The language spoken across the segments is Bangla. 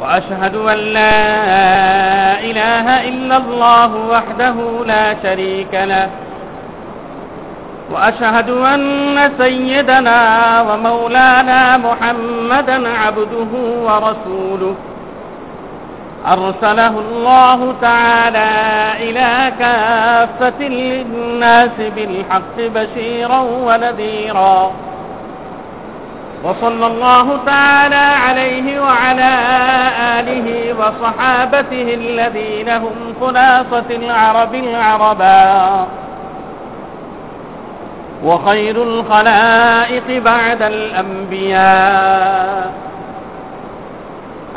وأشهد أن لا إله إلا الله وحده لا شريك له. وأشهد أن سيدنا ومولانا محمدا عبده ورسوله. أرسله الله تعالى إلى كافة للناس بالحق بشيرا ونذيرا. وصلى الله تعالى عليه وعلى وصحابته الذين هم خلاصة العرب العرباء وخير الخلائق بعد الأنبياء.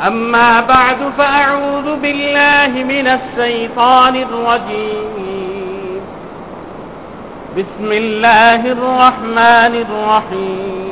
أما بعد فأعوذ بالله من الشيطان الرجيم. بسم الله الرحمن الرحيم.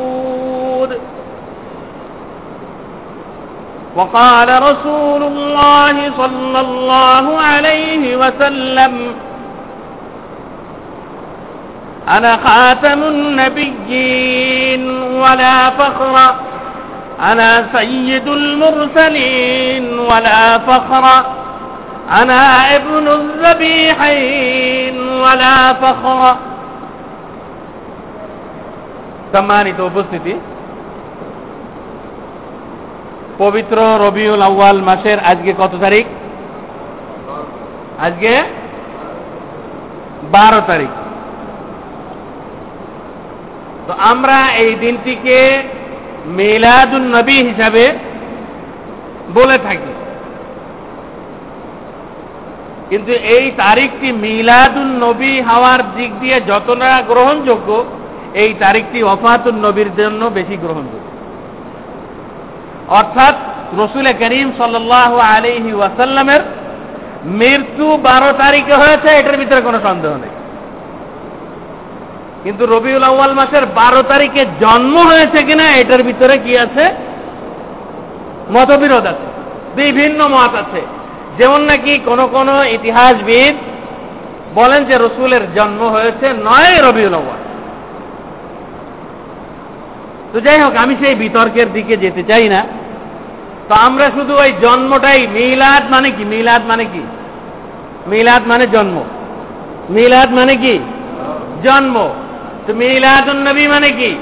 وقال رسول الله صلى الله عليه وسلم أنا خاتم النبيين ولا فخر أنا سيد المرسلين ولا فخر أنا ابن الذبيحين ولا فخر সম্মানিত উপস্থিতি পবিত্র রবিউল আউ্য়াল মাসের আজকে কত তারিখ? আজকে বারো তারিখ। তো আমরা এই দিনটিকে মিলাদুল নবী হিসাবে বলে থাকি। কিন্তু এই তারিখটি মিলাদুল নবী হওয়ার দিক দিয়ে যতটা গ্রহণযোগ্য, এই তারিখটি ওফাতুল নবীর জন্য বেশি গ্রহণযোগ্য। অর্থাৎ রসুল করিম সাল আলিহি ওয়াসাল্লামের মৃত্যু বারো তারিখে হয়েছে, এটার ভিতরে কোনো সন্দেহ নেই। কিন্তু রবিউল আউ্য়াল মাসের বারো তারিখে জন্ম হয়েছে কিনা, এটার ভিতরে কি আছে? মতবিরোধ আছে, বিভিন্ন মত আছে। যেমন নাকি কোন কোন ইতিহাসবিদ বলেন যে রসুলের জন্ম হয়েছে নয় রবিউল আউ্য়াল। তো যাই হোক, আমি সেই বিতর্কের দিকে যেতে চাই না। তো আমরা শুধু ওই জন্মটাই, মিলাদ মানে কি? মিলাদ মানে কি? মিলাদ মানে জন্ম। মিলাদ মানে কি? জন্ম। তো মিলাদ নবী মানে কি?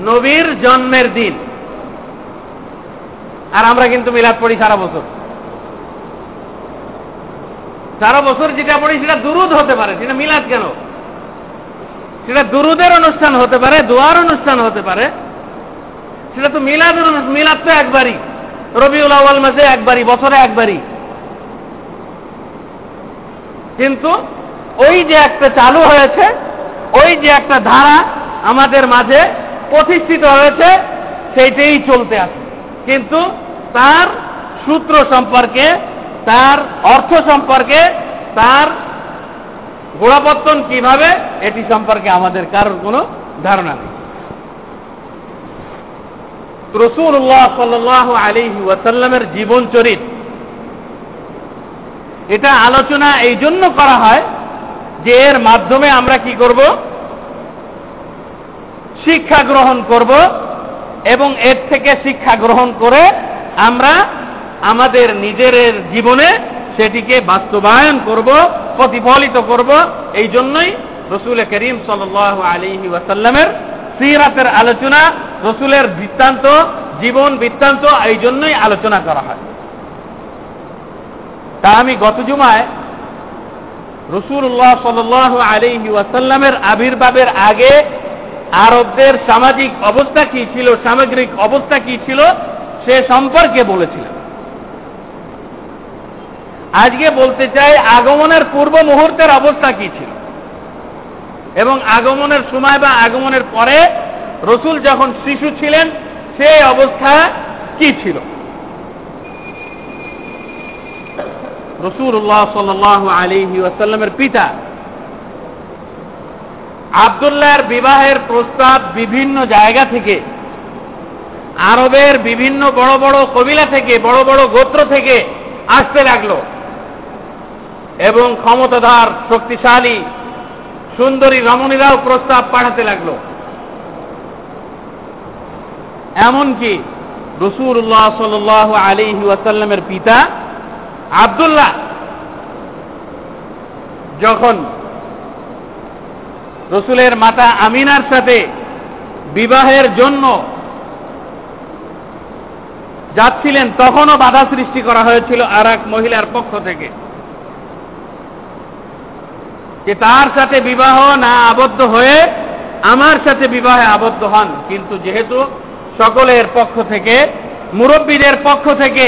নবীর জন্মের দিন। আর আমরা কিন্তু মিলাদ পড়ি সারা বছর। সারা বছর যেটা পড়ি সেটা দুরুদ হতে পারে। সেটা মিলাদ কেন? সেটা দুরুদের অনুষ্ঠান হতে পারে, দোয়ার অনুষ্ঠান হতে পারে। সেটা তো মিলাদের মিলাদ তো একবারই। রবিউল আওয়াল মাসে একবারই, বছরে একবারই। কিন্তু ওই যে একটা চালু হয়েছে, ওই যে একটা ধারা আমাদের মাঝে প্রতিষ্ঠিত হয়েছে, সেইটাই চলতে আছে। কিন্তু তার সূত্র সম্পর্কে, তার অর্থ সম্পর্কে, তার গোড়াপত্তন কীভাবে, এটি সম্পর্কে আমাদের কারোর কোনো ধারণা নেই। রসুল্লাহ সাল আলিহি ওয়াসাল্লামের জীবন চরিত এটা আলোচনা এই জন্য করা হয় যে এর মাধ্যমে আমরা কি করব? শিক্ষা গ্রহণ করব এবং এর থেকে শিক্ষা গ্রহণ করে আমরা আমাদের নিজের জীবনে সেটিকে বাস্তবায়ন করব, প্রতিফলিত করব। এই জন্যই রসুল করিম সাল আলিহি ওয়াসাল্লামের সিরাতের আলোচনা রসুলের বৃত্তান্ত, জীবন বৃত্তান্ত, এই জন্যই আলোচনা করা হয়। তা আমি গত জুমায় রসুল্লাহ সাল আলিহি ওয়াসাল্লামের আবির্ভাবের আগে আরবদের সামাজিক অবস্থা কি ছিল, সামগ্রিক অবস্থা কি ছিল, সে সম্পর্কে বলেছিলাম। আজকে বলতে চাই, আগমনের পূর্ব মুহূর্তের অবস্থা কি ছিল? এবং আগমনের সময় বা আগমনের পরে রসুল যখন শিশু ছিলেন সেই অবস্থা কি ছিল? রসুল্লাহ সাল আলিহি ওয়াসাল্লামের পিতা আবদুল্লাহর বিবাহের প্রস্তাব বিভিন্ন জায়গা থেকে, আরবের বিভিন্ন বড় বড় কবিলা থেকে, বড় বড় গোত্র থেকে আসতে লাগল এবং ক্ষমতাধার, শক্তিশালী, সুন্দরী রমণীরাও প্রস্তাব পাঠাতে লাগল। এমনকি রসুল্লাহ সাল আলিহি ওয়াসাল্লামের পিতা আবদুল্লাহ যখন রসুলের মাতা আমিনার সাথে বিবাহের জন্য যাচ্ছিলেন, তখনও বাধা সৃষ্টি করা হয়েছিল আর এক মহিলার পক্ষ থেকে যে তার সাথে বিবাহ না আবদ্ধ হয়ে আমার সাথে বিবাহে আবদ্ধ হন। কিন্তু যেহেতু সকলের পক্ষ থেকে, মুরব্বীদের পক্ষ থেকে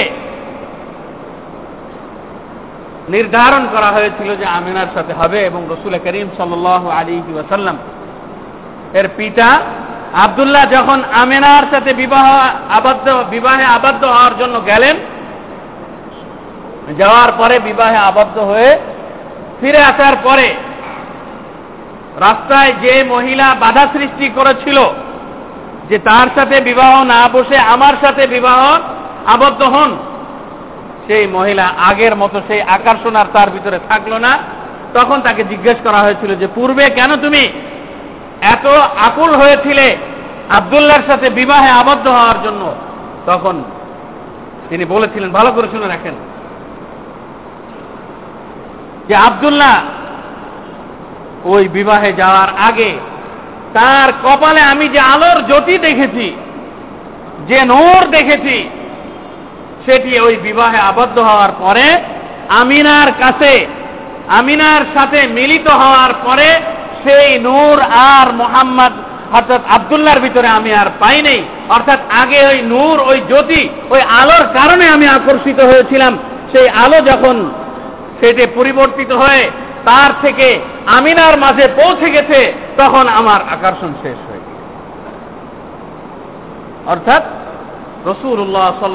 নির্ধারণ করা হয়েছিল যে আমিনার সাথে হবে এবং রসুল করিম সাল আলী ওয়াসাল্লাম, এর পিতা আবদুল্লাহ যখন আমিনার সাথে বিবাহ আবদ্ধ, বিবাহে আবদ্ধ হওয়ার জন্য গেলেন, যাওয়ার পরে বিবাহে আবদ্ধ হয়ে ফিরে আসার পরে রাস্তায় যে মহিলা বাধা সৃষ্টি করেছিল যে তার সাথে বিবাহ না বসে আমার সাথে বিবাহ আবদ্ধ হন, সেই মহিলা আগের মতো সেই আকর্ষণ আর তার ভিতরে থাকল না। তখন তাকে জিজ্ঞেস করা হয়েছিল যে, পূর্বে কেন তুমি এত আকুল হয়েছিলে আবদুল্লার সাথে বিবাহে আবদ্ধ হওয়ার জন্য? তখন তিনি বলেছিলেন, ভালো করে শুনে রাখেন যে আবদুল্লাহ ওই বিবাহে যাওয়ার আগে তার কপালে আমি যে আলোর জ্যোতি দেখেছি, যে নোর দেখেছি, সেটি ওই বিবাহে আবদ্ধ হওয়ার পরে, আমিনার কাছে, আমিনার সাথে মিলিত হওয়ার পরে, সেই নূর আর মোহাম্মদ অর্থাৎ আবদুল্লার ভিতরে আমি আর পাই নেই। অর্থাৎ আগে ওই নূর, ওই জ্যোতি, ওই আলোর কারণে আমি আকর্ষিত হয়েছিলাম। সেই আলো যখন সেটি পরিবর্তিত হয়ে তার থেকে আমিনার মাঝে পৌঁছে গেছে, তখন আমার আকর্ষণ শেষ হয়ে গেছে। অর্থাৎ রসুল্লাহ সাল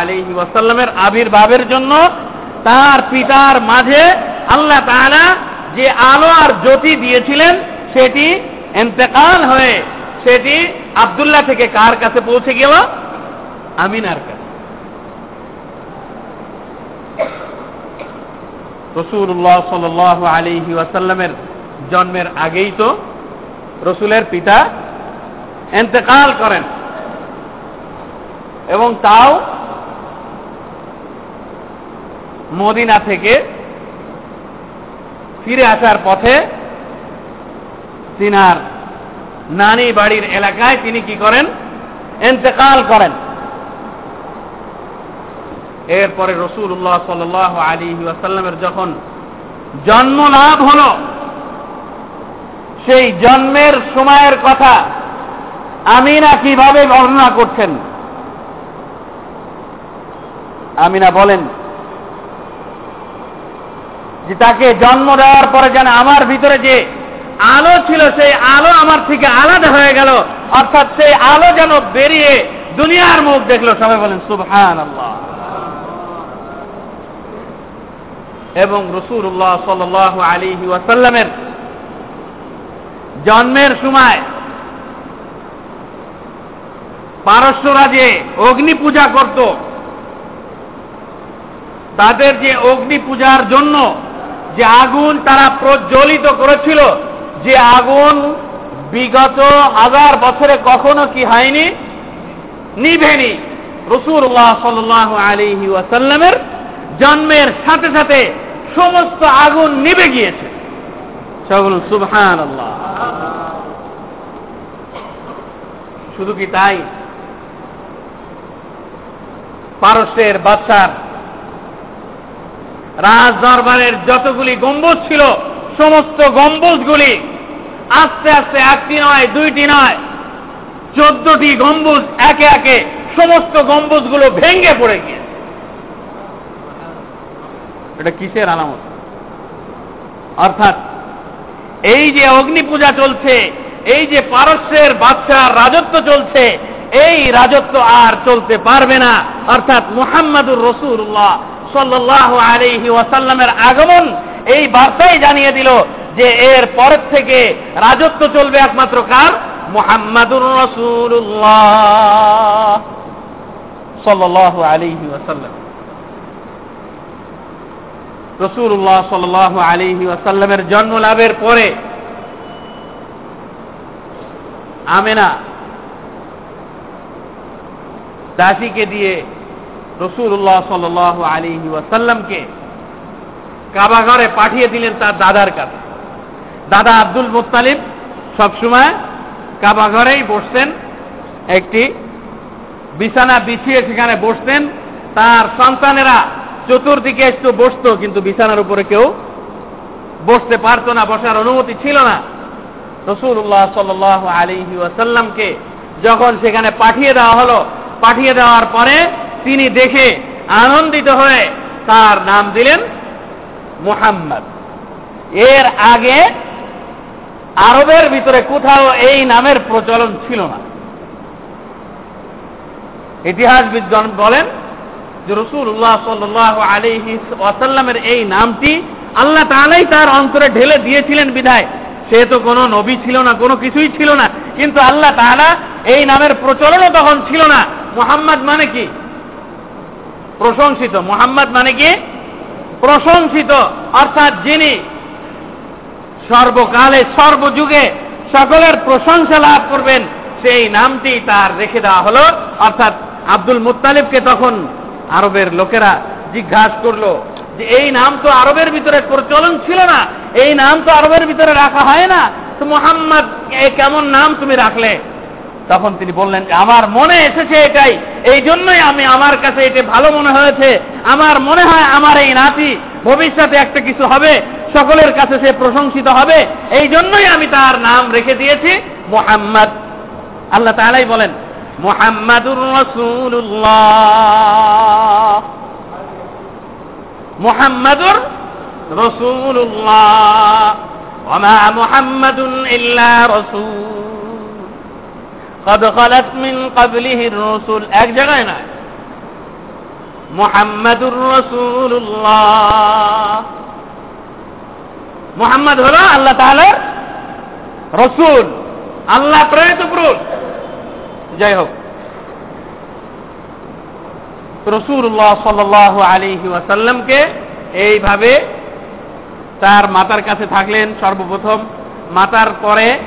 আলহি ওয়াসাল্লামের আবির্ভাবের জন্য তার পিতার মাঝে আল্লাহ তাআলা যে আলো আর জ্যোতি দিয়েছিলেন, সেটি এন্তেকাল হয়ে সেটি আবদুল্লাহ থেকে কার কাছে পৌঁছে গেল? আমিনার কাছে। রসুল্লাহ সাল আলিহি ওয়াসাল্লামের জন্মের আগেই তো রসুলের পিতা এন্তেকাল করেন। এবং তাও মদিনা থেকে ফিরে আসার পথে তিনার নানি বাড়ির এলাকায় তিনি কি করেন? এন্তেকাল করেন। এরপরে রসুল্লাহ সাল আলী আসাল্লামের যখন জন্ম লাভ হল, সেই জন্মের সময়ের কথা আমিনা কীভাবে বর্ণনা করছেন? আমিনা বলেন যে তাকে জন্ম দেওয়ার পরে যেন আমার ভিতরে যে আলো ছিল, সেই আলো আমার থেকে আলাদা হয়ে গেল। অর্থাৎ সেই আলো যেন বেরিয়ে দুনিয়ার মুখ দেখল। সবাই বলেন সুবহান আল্লাহ এবং রসুল্লাহ সাল আলী ওয়াসাল্লামের জন্মের সময় পারস্যরা যে অগ্নি পূজা করত। তাদের যে অগ্নি পূজার জন্য যে আগুন তারা প্রজ্বলিত করেছিল, যে আগুন বিগত হাজার বছরে কখনো কি হয়নি? নিভেনি। রসুল্লাহ সাল আলিহি ওয়াসাল্লামের জন্মের সাথে সাথে সমস্ত আগুন নিভে গিয়েছে। সকল সুবহান আল্লাহ শুধু কি তাই? পারস্যের বাচ্চার রাজ দরবারের যতগুলি গম্বুজ ছিল সমস্ত গম্বুজগুলি আস্তে আস্তে একটি নয় দুইটি নয় চোদ্দটি গম্বুজ একে একে সমস্ত গম্বুজগুলো ভেঙ্গে পড়ে গিয়েছে। এটা কিসের আলামত? অর্থাৎ, এই যে অগ্নি পূজা চলছে, এই যে পারস্যের বাচ্চার রাজত্ব চলছে, এই রাজত্ব আর চলতে পারবে না। অর্থাৎ মুহাম্মাদুর রসুল্লাহ সাল্লাহ আলহি ওয়াসাল্লামের আগমন এই বার্তাই জানিয়ে দিল যে এর পরের থেকে রাজত্ব চলবে একমাত্র কার? মুহাম্মাদুর রসুল্লাহ সাল্লাহ আলহি ওয়াসাল্লাম। রসুল্লাহ সাল আলিহি ওয়াসাল্লামের জন্ম লাভের পরে আমেনা দাসীকে দিয়ে রসুল্লাহ সাল আলিহি ওয়াসাল্লামকে কাবাঘরে পাঠিয়ে দিলেন তার দাদার কাছে। দাদা আব্দুল মুতালিব সবসময় কাবাঘরেই বসতেন, একটি বিছানা বিছিয়ে সেখানে বসতেন। তার সন্তানেরা চতুর্দিকে একটু বসতো, কিন্তু বিছানার উপরে কেউ বসতে পারতো না, বসার অনুমতি ছিল না। রসুল্লাহ সাল আলিহি ওয়াসাল্লামকে যখন সেখানে পাঠিয়ে দেওয়া হলো, পাঠিয়ে দেওয়ার পরে তিনি দেখে আনন্দিত হয়ে তার নাম দিলেন মুহাম্মদ। এর আগে আরবের ভিতরে কোথাও এই নামের প্রচলন ছিল না। ইতিহাসবিদগণ বলেন যে রসুল্লাহ সাল্লাহ আলিহি ওয়াসাল্লামের এই নামটি আল্লাহ তালাই তার অন্তরে ঢেলে দিয়েছিলেন বিধায়। সে তো কোনো নবী ছিল না, কোনো কিছুই ছিল না, কিন্তু আল্লাহ তাহলা এই নামের প্রচলনও তখন ছিল না। মোহাম্মদ মানে কি? প্রশংসিত। মোহাম্মদ মানে কি? প্রশংসিত। অর্থাৎ যিনি সর্বকালে, সর্বযুগে সকলের প্রশংসা লাভ করবেন, সেই নামটি তার রেখে দেওয়া হলো। অর্থাৎ আব্দুল মুতালিবকে তখন আরবের লোকেরা জিজ্ঞাসা করল যে, এই নাম তো আরবের ভিতরে প্রচলন ছিল না। এই নাম তো আরবের ভিতরে রাখা হয় না। তো মোহাম্মদ কেমন নাম তুমি রাখলে? তখন তিনি বললেন, আমার মনে এসেছে এটাই। এই জন্যই আমি আমার কাছে এটা ভালো মনে হয়েছে। আমার মনে হয় আমার এই নাতি ভবিষ্যতে একটা কিছু হবে। সকলের কাছে সে প্রশংসিত হবে। এই জন্যই আমি তার নাম রেখে দিয়েছি মোহাম্মদ। আল্লাহ তালাই বলেন মোহাম্মদুর রসুল্লাহ মোহাম্মদুর রসুল্লাহ وما محمد إلا رسول قد خلت من قبله الرسل এক জায়গায় নয় মোহাম্মদুর রসুল্লাহ মোহাম্মদ হল আল্লাহ তাহলে রসুল আল্লাহ প্রেরিত পুরুষ যাই হোক রসুল্লাহ সাল আলিহি ওয়াসাল্লামকে এইভাবে তার মাতার কাছে থাকলেন সর্বপ্রথম। মাতার পরে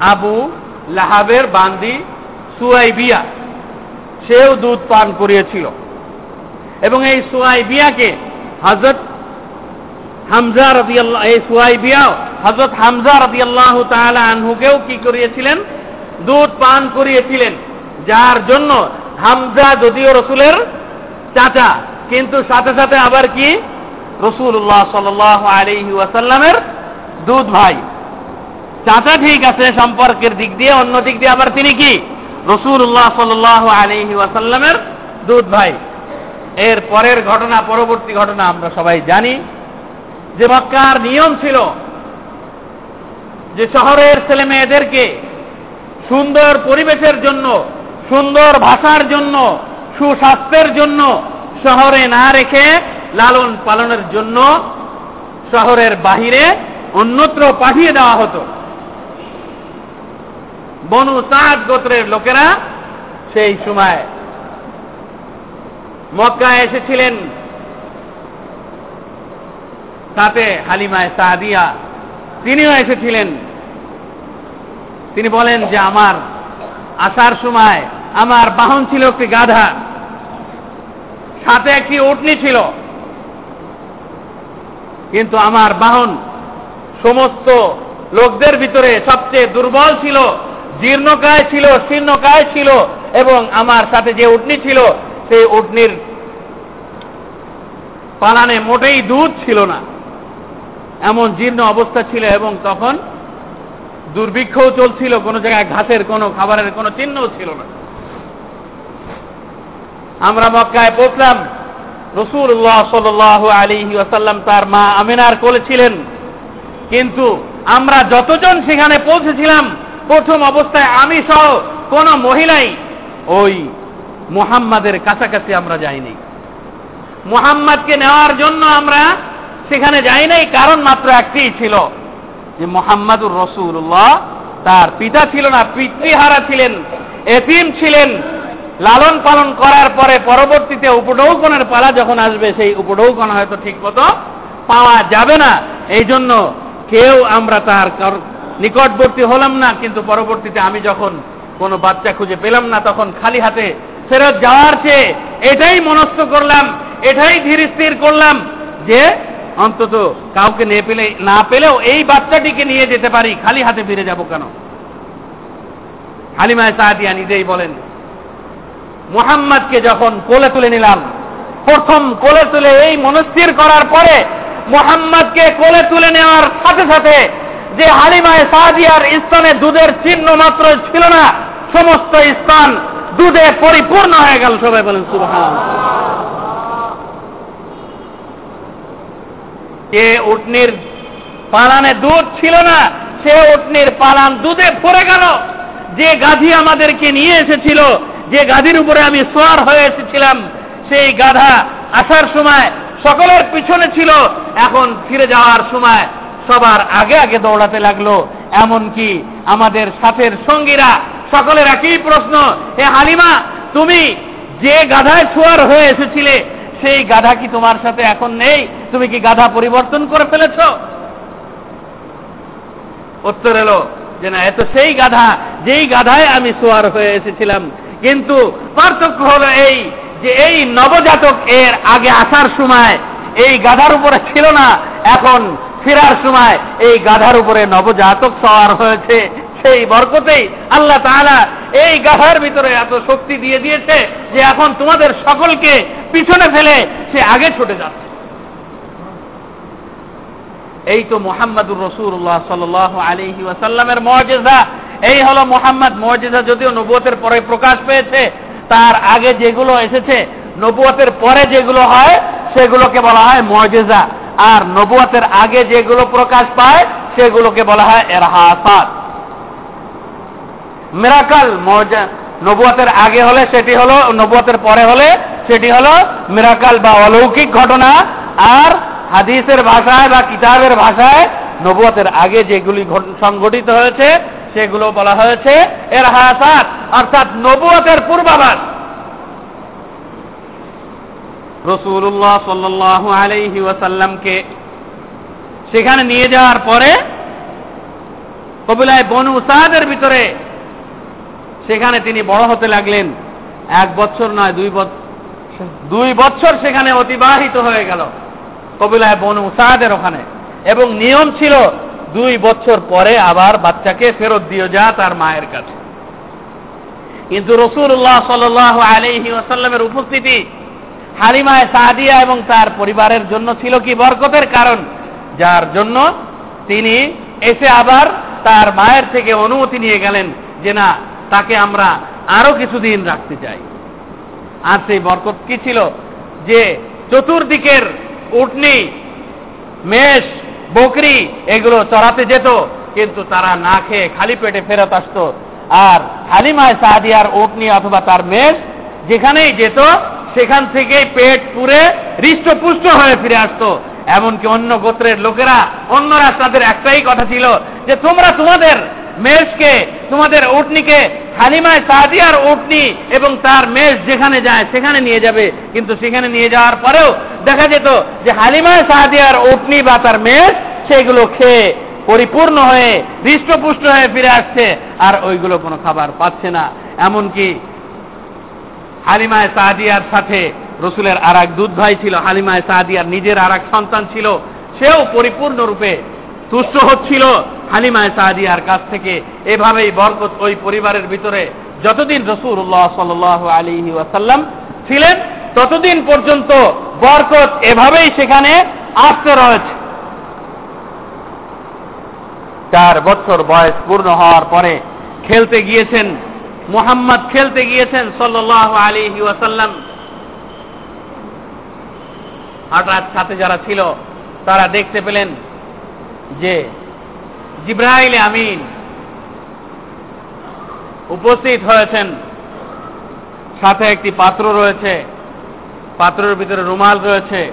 আবু লাহাবের বান্দি সুয়াই বিয়া সেও দুধ পান করিয়েছিল। এবং এই সুয়াই বিয়াকে হজরত হামজা রবি আল্লাহ এই সুয়াই বিয়াও হজরত হামজা রবি আল্লাহ তাহলে আনহুকেও কি করিয়েছিলেন? দুধ পান করিয়েছিলেন, যার জন্য হামজা যদিও রসুলের চাচা, কিন্তু সাথে সাথে আবার কি? রসুল্লাহ সাল আলিহি ওয়াসাল্লামের দুধ ভাই। চাচা ঠিক আছে সম্পর্কের দিক দিয়ে, অন্য দিক দিয়ে আবার তিনি কি? রসুল্লাহ সাল আলিহি ওয়াসাল্লামের দুধ ভাই। এর পরের ঘটনা, পরবর্তী ঘটনা আমরা সবাই জানি। যে মক্কার নিয়ম ছিল যে শহরের ছেলে মেয়েদেরকে সুন্দর পরিবেশের জন্য, সুন্দর ভাষার জন্য, সুস্বাস্থ্যের জন্য শহরে না রেখে লালন পালনের জন্য শহরের বাহিরে অন্যত্র পাঠিয়ে দেওয়া হতো। বনু সাদ গোত্রের লোকেরা সেই সময় মক্কায় এসেছিলেন। তাতে হালিমায় সাদিয়া তিনিও এসেছিলেন। তিনি বলেন যে আমার আসার সময় আমার বাহন ছিল একটি গাধা, সাথে একটি উটনি ছিল। কিন্তু আমার বাহন সমস্ত লোকদের ভিতরে সবচেয়ে দুর্বল ছিল, জীর্ণকায় ছিল, শীর্ণকায় ছিল এবং আমার সাথে যে উটনি ছিল, সেই উটনির পালানে মোটেই দুধ ছিল না। এমন জীর্ণ অবস্থা ছিল এবং তখন দুর্ভিক্ষও চলছিল, কোনো জায়গায় ঘাসের কোনো খাবারের কোনো চিহ্নও ছিল না। আমরা মক্কায় পৌঁছলাম রসুল্লাহ সাল আলী ওয়াসাল্লাম তার মা আমিনার কোলে ছিলেন। কিন্তু আমরা যতজন সেখানে পৌঁছেছিলাম, প্রথম অবস্থায় আমি সহ কোন মহিলাই ওই মুহাম্মাদের কাছাকাছি আমরা যাইনি। মুহাম্মাদকে নেওয়ার জন্য আমরা সেখানে যাই নাই কারণ মাত্র একটি ছিল। যে মোহাম্মদুর রসুল্লাহ তার পিতা ছিল না পিতৃহারা ছিলেন, এতিম ছিলেন। লালন পালন করার পরে পরবর্তীতে উপডৌকনের পালা যখন আসবে, সেই উপডৌকন হয়তো ঠিক মতো পাওয়া যাবে না। এই জন্য কেউ আমরা তার নিকটবর্তী হলাম না, কিন্তু পরবর্তীতে আমি যখন কোনো বাচ্চা খুঁজে পেলাম না, তখন খালি হাতে ফেরত যাওয়ার চেয়ে এটাই মনস্থ করলাম, এটাই ধীর স্থির করলাম যে অন্তত কাউকে নিয়ে পেলে, না পেলেও এই বাচ্চাটিকে নিয়ে যেতে পারি। খালি হাতে ফিরে যাব কেন? হালিমায় সাহাদিয়া নিজেই বলেন, মুহাম্মদকে যখন কোলে তুলে নিলাম, প্রথম কোলে তুলে এই মনস্থির করার পরে মোহাম্মদকে কোলে তুলে নেওয়ার সাথে সাথে যে হালিমায় সাহাদিয়ার স্থানে দুধের চিহ্ন মাত্র ছিল না, সমস্ত স্থান দুধে পরিপূর্ণ হয়ে গেল। সবাই বলেন সুবহান যে উটনির পালানে দুধ ছিল না, সে উটনির পালান দুধে পড়ে গেল। যে গাধি আমাদেরকে নিয়ে এসেছিল, যে গাধির উপরে আমি সোয়ার হয়ে এসেছিলাম, সেই গাধা আসার সময় সকলের পিছনে ছিল। এখন ফিরে যাওয়ার সময় সবার আগে আগে দৌড়াতে লাগল। এমনকি আমাদের সাথের সঙ্গীরা, সকলের একই প্রশ্ন এ হালিমা, তুমি যে গাধায় সোয়ার হয়ে এসেছিলে সেই গাধা কি তোমার সাথে এখন নেই? তুমি কি গাধা পরিবর্তন করে ফেলেছ? উত্তর এলো যে না এত সেই গাধা, যেই গাধায় আমি সোয়ার হয়ে এসেছিলাম। কিন্তু পার্থক্য হলো এই যে এই নবজাতক এর আগে আসার সময় এই গাধার উপরে ছিল না, এখন ফেরার সময় এই গাধার উপরে নবজাতক সওয়ার হয়েছে। সেই বরকতেই আল্লাহ তাআলা এই গাধার ভিতরে এত শক্তি দিয়ে দিয়েছে যে এখন তোমাদের সকলকে পিছনে ফেলে সে আগে ছুটে যাচ্ছে। এই তো মোহাম্মদুর রসুল্লাহ সাল আলহি ওয়াসাল্লামের মর্যাদা এই হলো মোহাম্মদ মর্যাদা যদিও নবুয়তের পরে প্রকাশ পেয়েছে, তার আগে যেগুলো এসেছে, নবুয়তের পরে যেগুলো হয়, সেগুলোকে বলা হয় মর্যাদা আর নবুয়তের আগে যেগুলো প্রকাশ পায়, সেগুলোকে বলা হয় এরহাসাত। মিরাকাল নবুয়তের আগে হলে সেটি হলো, নবুয়তের পরে হলে সেটি হলো মিরাকাল বা অলৌকিক ঘটনা। আর হাদিসের ভাষায় বা কিতাবের ভাষায় নবুয়তের আগে যেগুলি সংগঠিত হয়েছে, সেগুলো বলা হয়েছে এর হাসাত অর্থাৎ নবুয়তের পূর্বাভাস। রসুল্লাহ সাল্লাহ আলাইহি ওয়াসাল্লামকে সেখানে নিয়ে যাওয়ার পরে কবিলায় বনু সাহাদের ভিতরে সেখানে তিনি বড় হতে লাগলেন। এক বছর নয়, দুই বছর দুই বছর সেখানে অতিবাহিত হয়ে গেল কবিলায় বনু সাহাদের ওখানে। এবং নিয়ম ছিল, দুই বছর পরে আবার বাচ্চাকে ফেরত দিয়ে যা তার মায়ের কাছে। কিন্তু রসুল্লাহ সাল আলহি আসাল্লামের উপস্থিতি হালিমায় সাদিয়া এবং তার পরিবারের জন্য ছিল কি বরকতের কারণ? যার জন্য তিনি এসে আবার তার মায়ের থেকে অনুমতি নিয়ে গেলেন যে না তাকে আমরা আরও কিছুদিন রাখতে চাই। আর সেই বরকত কি ছিল? যে চতুর্দিকের উটনি, মেষ, বকরি, এগুলো চড়াতে যেত, কিন্তু তারা না খেয়ে খালি পেটে ফেরত আসতো। আর হালিমায় সাহাদিয়ার উটনি অথবা তার মেষ যেখানেই যেত, সেখান থেকেই পেট পুরে হৃষ্টপুষ্ট হয়ে ফিরে আসতো। এমনকি অন্য গোত্রের লোকেরা, অন্যরা তাদের একটাই কথা ছিল যে, তোমরা তোমাদের মেষকে তোমাদের উটনিকে, হালিমায় সাদিয়ার উটনি এবং তার মেষ যেখানে যায় সেখানে নিয়ে যাবে। কিন্তু সেখানে নিয়ে যাওয়ার পরেও দেখা যেত যে হালিমায় সাদিয়ার উটনি বা তার মেষ সেগুলো খেয়ে পরিপূর্ণ হয়ে, হৃষ্টপুষ্ট হয়ে ফিরে আসছে আর ওইগুলো কোনো খাবার পাচ্ছে না। এমনকি হালিমায় সাদিয়ার সাথে রসুলের আর এক দুধ ভাই ছিল, হালিমায় সাদিয়ার নিজের আর এক সন্তান ছিল, সেও পরিপূর্ণরূপে তুষ্ট হচ্ছিল। হালিমায় সাদিয়ার কাছ থেকে এভাবেই বরকত ওই পরিবারের ভিতরে যতদিন রসুল্লাহ সাল আলী ওয়াসাল্লাম ছিলেন, ততদিন পর্যন্ত বরকত এভাবেই সেখানে আসতে রয়েছে। চার বছর বয়স পূর্ণ হওয়ার পরে খেলতে গিয়েছেন, মোহাম্মদ খেলতে গিয়েছেন সাল্লাহ আলী ওয়াসাল্লাম। হঠাৎ সাথে যারা ছিল, তারা দেখতে পেলেন যে জিব্রাইল, আমিন। উপস্থিত হয়েছেন। সাথে একটি পাত্র রয়েছে। পাত্রের ভিতরে রুমাল রয়েছে।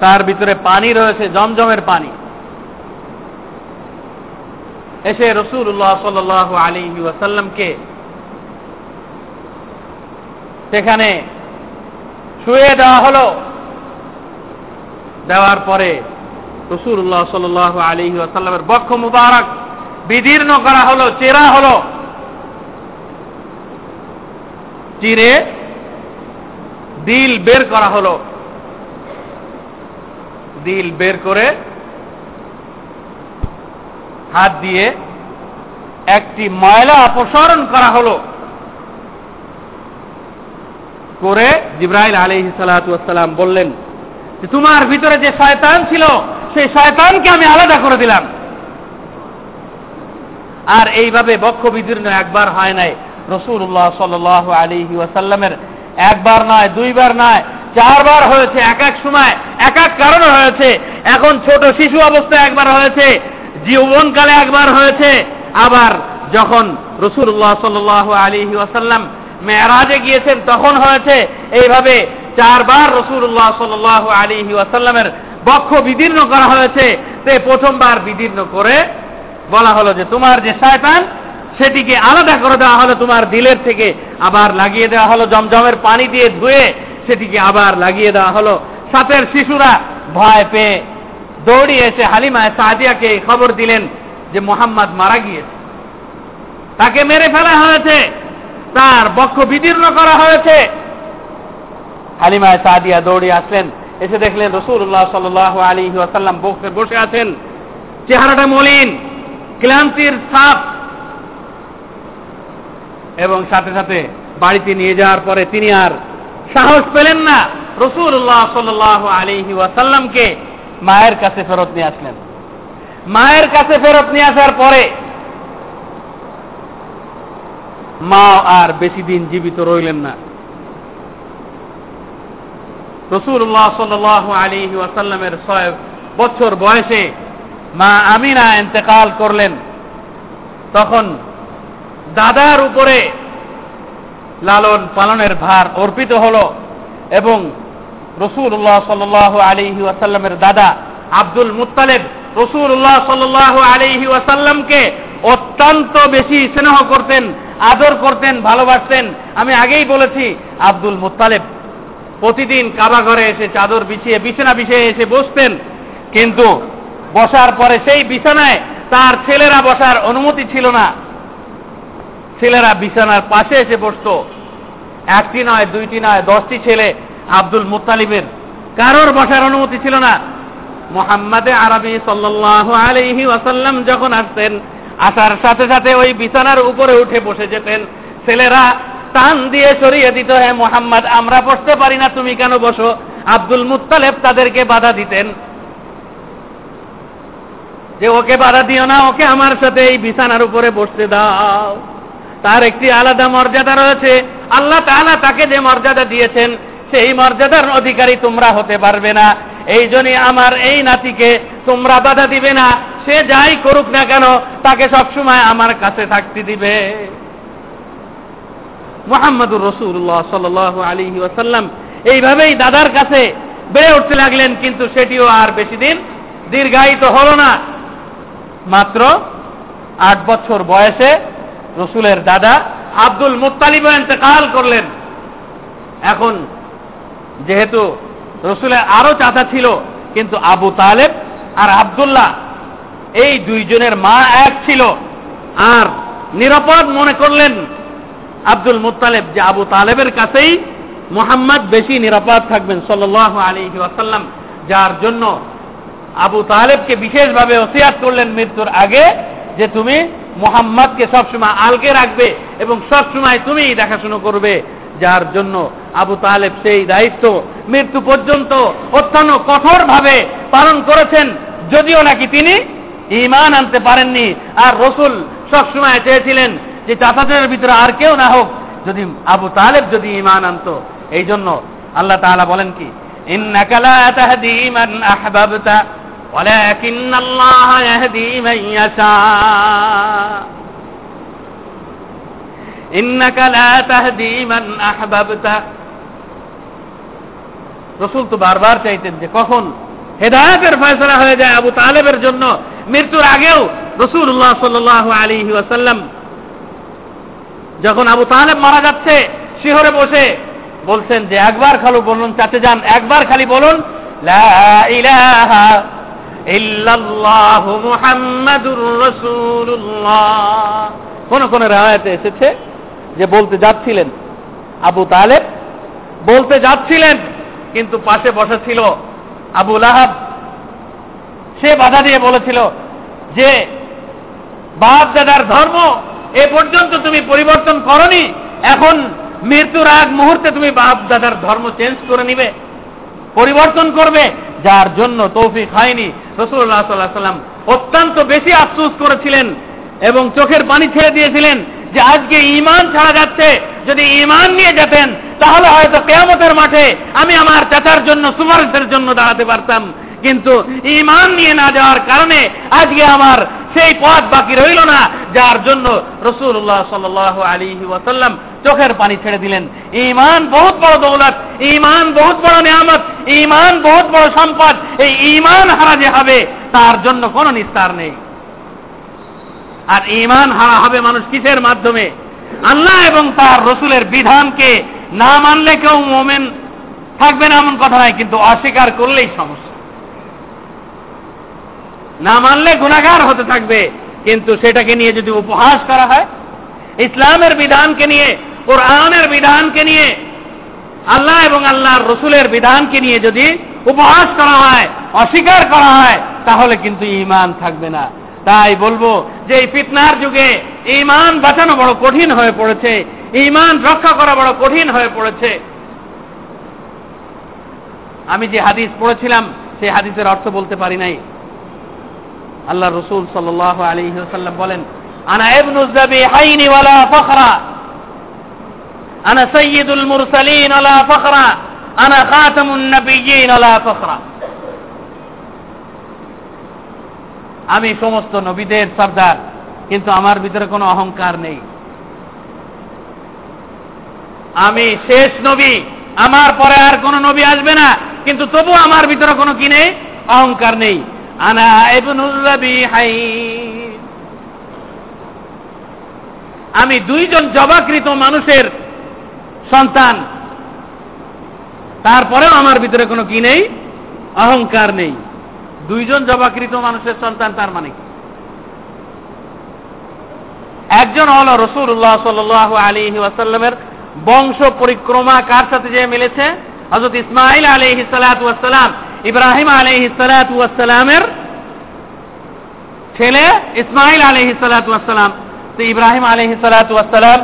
তার ভিতরে পানি রয়েছে, জমজমের পানি। এসে রসুল্লাহ সাল আলী ওয়াসাল্লামকে সেখানে শুয়ে দেওয়া হলো। দেওয়ার পরে রসুল্লাহ সাল আলী আসাল্লামের বক্ষ মুবারক বিদীর্ণ করা হলো, চেরা হলো। চিরে দিল বের করা হলো। দিল বের করে হাত দিয়ে একটি ময়লা অপসারণ করা হলো। করে জিব্রাইল আলী সালাম বললেন তোমার ভিতরে যে শয়তান ছিল সেই শয়তানকে আমি আলাদা করে দিলাম। আর এইভাবে বক্ষ বিদীর্ণ একবার হয় নাই। রসুল্লাহ সাল আলী ওয়াসাল্লামের একবার নয়, দুইবার নয়, চারবার হয়েছে এক এক সময়, এক এক কারণে হয়েছে। এখন ছোট শিশু অবস্থায় একবার হয়েছে, জীবনকালে একবার হয়েছে। আবার যখন রসুল্লাহ সাল আলী ওয়াসাল্লাম মেয়ারাজে গিয়েছেন, তখন হয়েছে। এইভাবে চারবার রসুল্লাহ সাল আলী ওয়াসাল্লামের বক্ষ বিদীর্ণ করা হয়েছে, তে প্রথমবার বিদীর্ণ করে বলা হলো যে তোমার যে শয়তান, সেটিকে আলাদা করে দেওয়া হলো, তোমার দিলের থেকে আবার লাগিয়ে দেওয়া হলো, জমজমের পানি দিয়ে ধুয়ে সেটিকে আবার লাগিয়ে দেওয়া হলো। সাথের শিশুরা ভয় পেয়ে দৌড়িয়ে এসে হালিমায় সাহাদিয়াকে খবর দিলেন যে মোহাম্মদ মারা গিয়েছে। তাকে মেরে ফেলা হয়েছে, তার বক্ষ বিদীর্ণ করা হয়েছে। হালিমায় সাদিয়া দৌড়ে আসলেন এসে দেখলেন রসুল্লাহ সাল আলী আসাল্লাম বসে আছেন। চেহারাটা মলিন, ক্লান্তির সাপ এবং সাথে সাথে বাড়িতে নিয়ে যাওয়ার পরে তিনি আর সাহস পেলেন না। রসুল্লাহ সাল আলী ওয়াসাল্লামকে মায়ের কাছে ফেরত নিয়ে আসলেন। মায়ের কাছে ফেরত নিয়ে আসার পরে মা আর বেশি দিন জীবিত রইলেন না। রসুল্লাহ সাল আলী ওয়াসাল্লামের ছয় বছর বয়সে মা আমিনা এতেকাল করলেন। তখন দাদার উপরে লালন পালনের ভার অর্পিত হল এবং রসুল্লাহ সাল আলী ওয়াসাল্লামের দাদা আব্দুল মুতালেব রসুল্লাহ সাল আলী ওয়াসাল্লামকে অত্যন্ত বেশি স্নেহ করতেন, আদর করতেন, ভালোবাসতেন। আমি আগেই বলেছি, আব্দুল মুতালেব প্রতিদিন কাবা ঘরে এসে চাদর বিছিয়ে, বিছানা বিছিয়ে এসে বসতেন। কিন্তু বসার পরে সেই বিছানায় তার ছেলেরা বসার অনুমতি ছিল না। ছেলেরা বিছানার পাশে এসে বসত। একটি নয়, দুইটি নয়, দশটি ছেলে আব্দুল মুতালিবের কারোর বসার অনুমতি ছিল না। মোহাম্মদে আরবি সাল্লাহ আলহি ওয়াসাল্লাম যখন আসতেন, আসার সাথে সাথে ওই বিছানার উপরে উঠে বসে যেতেন। ছেলেরা টান দিয়ে সরিয়ে দিত হ্যাঁ মোহাম্মদ, আমরা বসতে পারি না, তুমি কেন বসো? আব্দুল মুতালেব তাদেরকে বাধা দিতেন। যে, ওকে বাধা দিও না, ওকে আমার সাথে এই বিছানার উপরে বসতে দাও। তার একটি আলাদা মর্যাদা রয়েছে। আল্লাহ তাআলা তাকে যে মর্যাদা দিয়েছেন, সেই মর্যাদার অধিকারী তোমরা হতে পারবে না। এই জন্যই আমার এই নাতিকে তোমরা বাধা দিবে না। সে যাই করুক না কেন, তাকে সবসময় আমার কাছে থাকতে দিবে। মোহাম্মদুর রসুল্লাহ সাল আলী ওয়াসাল্লাম। এইভাবেই দাদার কাছে বেড়ে উঠতে লাগলেন, কিন্তু সেটিও আর বেশি দিন দীর্ঘায়িত হল না। মাত্র আট বছর বয়সে রসুলের দাদা আব্দুল মুতালিব ইন্তেকাল করলেন। এখন যেহেতু রসুলের আরও চাচা ছিল, কিন্তু আবু তালেব আর আবদুল্লাহ এই দুইজনের মা এক ছিল। আর নিরাপদ মনে করলেন আব্দুল মুতালেব যে আবু তালেবের কাছেই মোহাম্মদ বেশি নিরাপদ থাকবেন সাল আলী ওয়াসাল্লাম, যার জন্য আবু তালেবকে বিশেষভাবে ওসিয়াত করলেন মৃত্যুর আগে যে তুমি মোহাম্মদকে সবসময় আলকে রাখবে এবং সবসময় তুমি দেখাশুনো করবে, যার জন্য আবু তালেব সেই দায়িত্ব মৃত্যু পর্যন্ত অত্যন্ত কঠোরভাবে পালন করেছেন, যদিও নাকি তিনি ইমান আনতে পারেননি। আর রসুল সবসময় চেয়েছিলেন যে চাচাদের ভিতরে আর কেউ না হোক যদি আবু তালেব যদি ইমান আনত এই জন্য আল্লাহ তাআলা বলেন কি ইন্নাকা লা তাহদি মান আহবাবতা ولكن الله يهدي من يشاء إنك لا تهدي من أحببت রসুল তো বারবার চাইতেন যে কখন হেদায়তের ফয়সলা হয়ে যায় আবু তালেবের জন্য মৃত্যুর আগেও রসুল্লাহ সাল আলী ওয়াসাল্লাম যখন আবু তালেব মারা যাচ্ছে, শিহরে বসে বলছেন যে, একবার খালু বলুন, চাচে যান, একবার খালি বলুন কোন কোন রায়াতে এসেছে যে বলতে যাচ্ছিলেন আবু তালেব, বলতে যাচ্ছিলেন, কিন্তু পাশে বসা ছিল আবু লাহাব। সে বাধা দিয়ে বলেছিল যে, বাপ দাদার ধর্ম এ পর্যন্ত তুমি পরিবর্তন করনি। এখন মৃত্যুর আগ মুহূর্তে তুমি বাপ দাদার ধর্ম চেঞ্জ করে নিবে, পরিবর্তন করবে, যার জন্য তৌফিক হয়নি। রসুল্লাহ সাল্লাহ সাল্লাম অত্যন্ত বেশি আফসুস করেছিলেন এবং চোখের পানি ছেড়ে দিয়েছিলেন যে আজকে ইমান ছাড়া যাচ্ছে। যদি ইমান নিয়ে যেতেন, তাহলে হয়তো কেয়ামতের মাঠে আমি আমার চাচার জন্য, সুপারিশের জন্য দাঁড়াতে পারতাম। কিন্তু ইমান নিয়ে না যাওয়ার কারণে আজকে আমার সেই পথ বাকি রইল না, যার জন্য রসুল্লাহ সাল আলী ওয়াসাল্লাম চোখের পানি ছেড়ে দিলেন। ইমান বহুত বড় দৌলত ইমান বহুত বড় নিয়ামত ইমান বহুত বড় সম্পদ, এই ইমান হারা যে হবে, তার জন্য কোনো নিস্তার নেই। আর ইমান হারা হবে মানুষ কিসের মাধ্যমে? আল্লাহ এবং তার রসুলের বিধানকে না মানলে কেউ মোমেন থাকবে না এমন কথা নাই কিন্তু অস্বীকার করলেই সমস্যা। না মানলে গুণাগার হতে থাকবে। কিন্তু সেটাকে নিয়ে যদি উপহাস করা হয়, ইসলামের বিধানকে নিয়ে, কোরআনের বিধানকে নিয়ে, আল্লাহ এবং আল্লাহর রসুলের বিধানকে নিয়ে যদি উপহাস করা হয়, অস্বীকার করা হয়, তাহলে কিন্তু ইমান থাকবে না। তাই বলব যে এই ফিতনার যুগে ইমান বাঁচানো বড় কঠিন হয়ে পড়েছে ইমান রক্ষা করা বড় কঠিন হয়ে পড়েছে। আমি যে হাদিস পড়েছিলাম, সেই হাদিসের অর্থ বলতে পারি নাই। আল্লাহ রসুল সাল আলী সাল্লাম বলেন, আনা হাইনি ওয়ালা ফখরা। আনা সৈয়দুল মুরসালিন ফখরা। আনা খাতামুন ফখরা। আমি সমস্ত নবীদের সর্দার, কিন্তু আমার ভিতরে কোনো অহংকার নেই। আমি শেষ নবী, আমার পরে আর কোন নবী আসবে না, কিন্তু তবু আমার ভিতরে কোনো কি নেই? অহংকার নেই। আনা আমি দুইজন জবাকৃত মানুষের সন্তান। তারপরেও আমার ভিতরে কোনো কি নেই? অহংকার নেই। দুইজন জবাকৃত মানুষের সন্তান তার মানে একজন হল রসুল্লাহ সাল আলী ওয়াসাল্লামের বংশ পরিক্রমা কার সাথে যে মিলেছে? হজরত ইসমাইল আলহ সালাতাম ইব্রাহিম আলহ সালাতামের ছেলে ইসমাইল আলহ সালাতাম তো ইব্রাহিম আলহ সালাতাম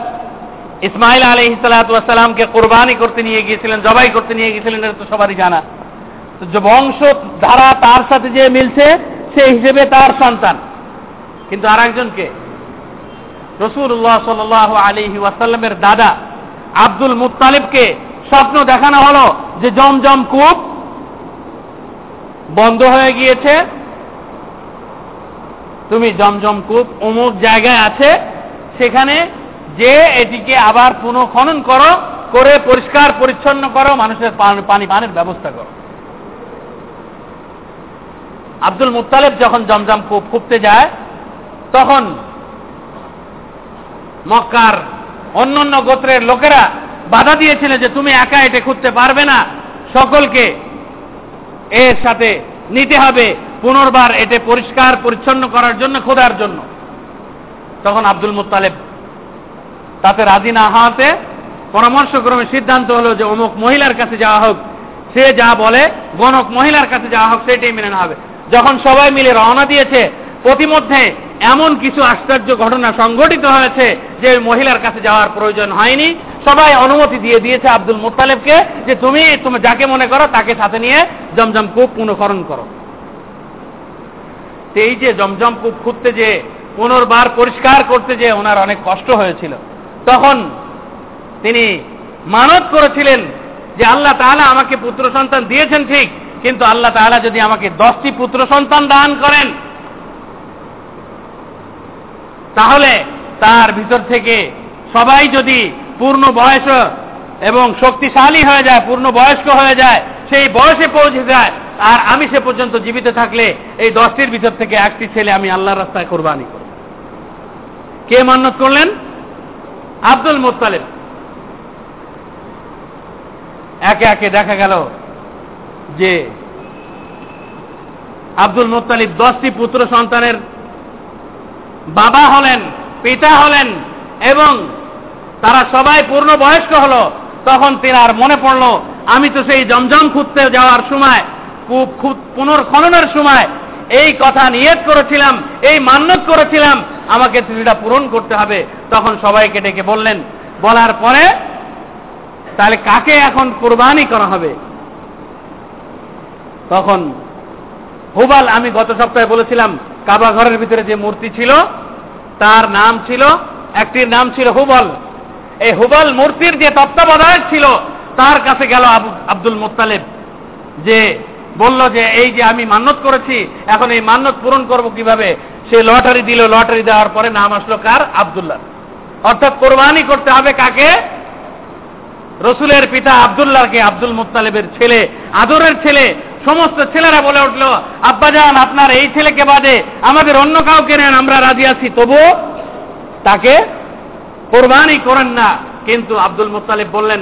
ইসমাইল আলহ সালাতামকে কোরবানি করতে নিয়ে গিয়েছিলেন, জবাই করতে নিয়ে গিয়েছিলেন, এটা তো সবারই জানা। তো যে বংশ ধারা তার সাথে যে মিলছে, সেই হিসেবে তার সন্তান। কিন্তু আর একজনকে রসুল্লাহ সাল আলী ওয়াসাল্লামের দাদা আব্দুল মুতালিবকে স্বপ্ন দেখানো হলো যে জমজম কূপ বন্ধ হয়ে গিয়েছে। তুমি জমজম কূপ অমুক জায়গায় আছে, সেখানে যে এটিকে আবার পুনঃ খনন করো, করে পরিষ্কার পরিচ্ছন্ন করো, মানুষের পানি পানের ব্যবস্থা করো। আব্দুল মুতালেব যখন জমজম কূপ খুঁপতে যায়, তখন মক্কার অন্য অন্য গোত্রের লোকেরা বাধা দিয়েছিল যে তুমি একা এটে খুঁজতে পারবে না। সকলকে এর সাথে নিতে হবে পুনর্বার এটে পরিষ্কার পরিচ্ছন্ন করার জন্য, খোদার জন্য। তখন আব্দুল মুতালেব তাতে রাজি না হওয়াতে পরামর্শক্রমে সিদ্ধান্ত হলো যে অমুক মহিলার কাছে যাওয়া হোক, সে যা বলে, গণক মহিলার কাছে যাওয়া হোক, সেটাই মেনে নেওয়া হবে। যখন সবাই মিলে রওনা দিয়েছে, প্রতিমধ্যে এমন কিছু আশ্চর্য ঘটনা সংঘটিত হয়েছে যে মহিলার কাছে যাওয়ার প্রয়োজন হয়নি। সবাই অনুমতি দিয়ে দিয়েছে আব্দুল মুতালেবকে যে তুমি তুমি যাকে মনে করো তাকে সাথে নিয়ে জমজম কূপ পুনঃকরণ করো। এই যে জমজম কূপ খুঁজতে যে, পুনর্বার পরিষ্কার করতে যে ওনার অনেক কষ্ট হয়েছিল। তখন তিনি মানত করেছিলেন যে আল্লাহ তাহলে আমাকে পুত্র সন্তান দিয়েছেন ঠিক, কিন্তু আল্লাহ তাহলে যদি আমাকে দশটি পুত্র সন্তান দান করেন, তাহলে তার ভিতর থেকে সবাই যদি পূর্ণ বয়স এবং শক্তিশালী হয়ে যায়, পূর্ণ বয়স্ক হয়ে যায়, সেই বয়সে পৌঁছে যায়, আর আমি সে পর্যন্ত জীবিত থাকলে এই দশটির ভিতর থেকে একটি ছেলে আমি আল্লাহর রাস্তায় কোরবানি করব। কে মান্যত করলেন? আব্দুল মোত্তালেব। একে একে দেখা গেল যে আব্দুল মোত্তালিব দশটি পুত্র সন্তানের বাবা হলেন, পিতা হলেন এবং তারা সবাই পূর্ণ বয়স্ক হলো। তখন তিনার মনে পড়ল, আমি তো সেই জমজম খুঁজতে যাওয়ার সময় পুনর্খননের সময়, এই কথা নিয়ত করেছিলাম, এই মান্যত করেছিলাম, আমাকে সেটা পূরণ করতে হবে। তখন সবাইকে ডেকে বললেন, বলার পরে তাহলে কাকে এখন কোরবানি করা হবে? তখন হুবাল, আমি গত সপ্তাহে বলেছিলাম, কাবা ঘরের ভিতরে যে মূর্তি ছিল, তার নাম ছিল, একটির নাম ছিল হুবল। এই হুবল মূর্তির যে তত্ত্বাবধায়ক ছিল, তার কাছে গেল আব্দুল মুতালেব যে বলল যে এই যে আমি মান্যত করেছি, এখন এই মান্যত পূরণ করব কীভাবে? সে লটারি দিল, লটারি দেওয়ার পরে নাম আসলো কার? আবদুল্লাহ অর্থাৎ কোরবানি করতে হবে কাকে? রসুলের পিতা আবদুল্লাহকে, আব্দুল মুতালেবের ছেলে, আদরের ছেলে, সমস্ত ছেলেরা বলে উঠল আব্বাজান আপনার এই ছেলেকে বাদে আমাদের অন্য কাউকে নেন, আমরা রাজি আছি। তবুও তাকে কোরবানি করেন না। কিন্তু আব্দুল মুতালিব বললেন,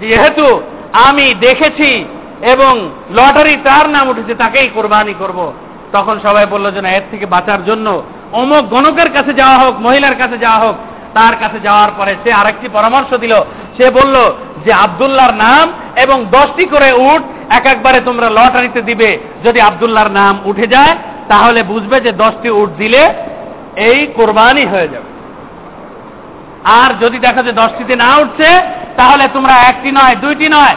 যেহেতু আমি দেখেছি এবং লটারি তার নাম উঠেছে, তাকেই কোরবানি করব। তখন সবাই বলল যে, না, এর থেকে বাঁচার জন্য অমুক গণকের কাছে যাওয়া হোক, মহিলার কাছে যাওয়া হোক, তার কাছে যাওয়ার পরে সে আরেকটি পরামর্শ দিল। সে বলল যে, আবদুল্লাহর নাম এবং দশটি করে উঠ এক একবারে তোমরা লটারিতে দিবে। যদি আবদুল্লাহর নাম উঠে যায়, তাহলে বুঝবে যে দশটি উঠ দিলে এই কোরবানি হয়ে যাবে। আর যদি দেখো যে দশটিতে না উঠছে, তাহলে তোমরা একটি নয়, দুইটি নয়।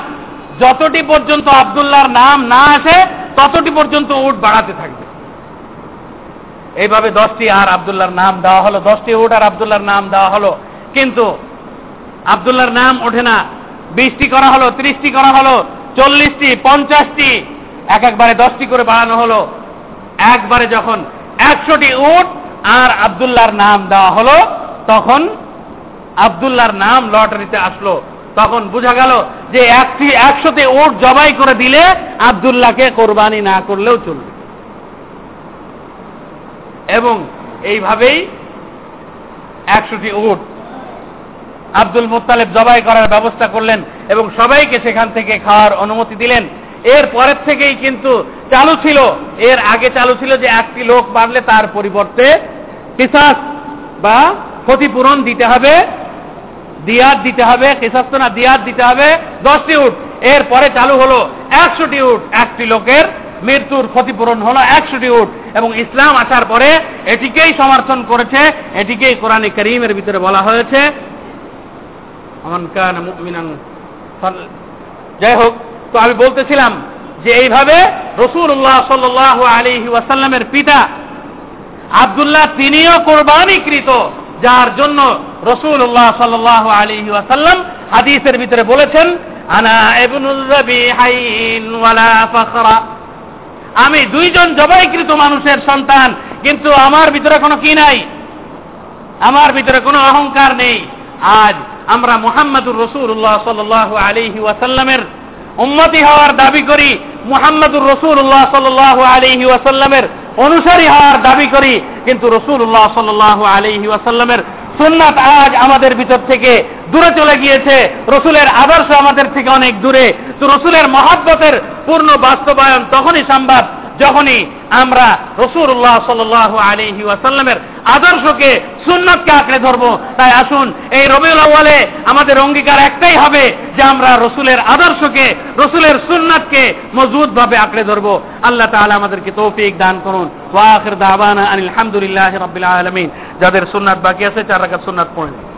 যতটি পর্যন্ত আবদুল্লাহর নাম না আসে, ততটি পর্যন্ত উঠ বাড়াতে থাকবে। এইভাবে দশটি আর আবদুল্লাহর নাম দেওয়া হলো। দশটি উঠ আর আবদুল্লাহর নাম দেওয়া হলো। কিন্তু আবদুল্লাহর নাম ওঠে না। বিশটি করা হলো, ত্রিশটি করা হলো, চল্লিশটি, পঞ্চাশটি। এক একবারে দশটি করে বাড়ানো হলো। একবারে যখন একশোটি উট আর আবদুল্লাহর নাম দেওয়া হলো, তখন আবদুল্লাহর নাম লটারিতে আসলো। তখন বোঝা গেল যে একটি একশোতে উট জবাই করে দিলে আবদুল্লাহকে কোরবানি না করলেও চলবে। এবং এইভাবেই একশোটি উট আব্দুল মোত্তালেব জবাই করার ব্যবস্থা করলেন এবং সবাইকে সেখান থেকে খাওয়ার অনুমতি দিলেন। এর পরের থেকেই কিন্তু চালু ছিল। এর আগে চালু ছিল যে একটি লোক বাড়লে তার পরিবর্তে কিসাস বা ক্ষতিপূরণ দিতে হবে। দিয়াত দিতে হবে কিসাস না দিয়াত দিতে হবে। দশটি এর পরে চালু হলো একশোটি উট। একটি লোকের মৃত্যুর ক্ষতিপূরণ হলো একশোটি উট। এবং ইসলাম আসার পরে এটিকেই সমর্থন করেছে, এটিকেই কোরআনে করিমের ভিতরে বলা হয়েছে। যাই হোক, তো আমি বলতেছিলাম যে এইভাবে রসুল্লাহ সাল আলী ওয়াসাল্লামের পিতা আবদুল্লাহ তিনিও কোরবানিকৃত। যার জন্য রসুল্লাহ সাল আলী ওয়াসাল্লাম হাদিসের ভিতরে বলেছেন, আনা আমি দুইজন জবাইকৃত মানুষের সন্তান, কিন্তু আমার ভিতরে কোনো কি নাই? আমার ভিতরে কোনো অহংকার নেই। আজ আমরা মোহাম্মদুর রসুল্লাহ সাল আলিহি ওয়াসাল্লামের উম্মতি হওয়ার দাবি করি, মোহাম্মদুর রসুল্লাহ সাল আলিহি ওয়াসাল্লামের অনুসারী হওয়ার দাবি করি, কিন্তু রসুল্লাহ সাল আলি ওয়াসাল্লামের সুন্নাত আজ আমাদের ভিতর থেকে দূরে চলে গিয়েছে। রসুলের আদর্শ আমাদের থেকে অনেক দূরে। তো রসুলের মহাব্বতের পূর্ণ বাস্তবায়ন তখনই সম্ভব যখনই আমরা রসুল্লাহ সাল আলিহি ওয়াসাল্লামের আদর্শকে সুন্নতকে আঁকড়ে ধরবো, তাই আসুন এই রবিউল আউ্বালে আমাদের অঙ্গীকার একটাই হবে যে আমরা রসুলের আদর্শকে, রসুলের সুন্নাতকে মজবুত ভাবে আঁকড়ে ধরবো। আল্লাহ তাআলা আমাদেরকে তৌফিক দান করুন। ওয়াখির দাওয়ানা আনিল হামদুলিল্লাহি রাব্বিল আলামিন। যাদের সুন্নাত বাকি আছে, চার রাকাত সুন্নাত পড়েন।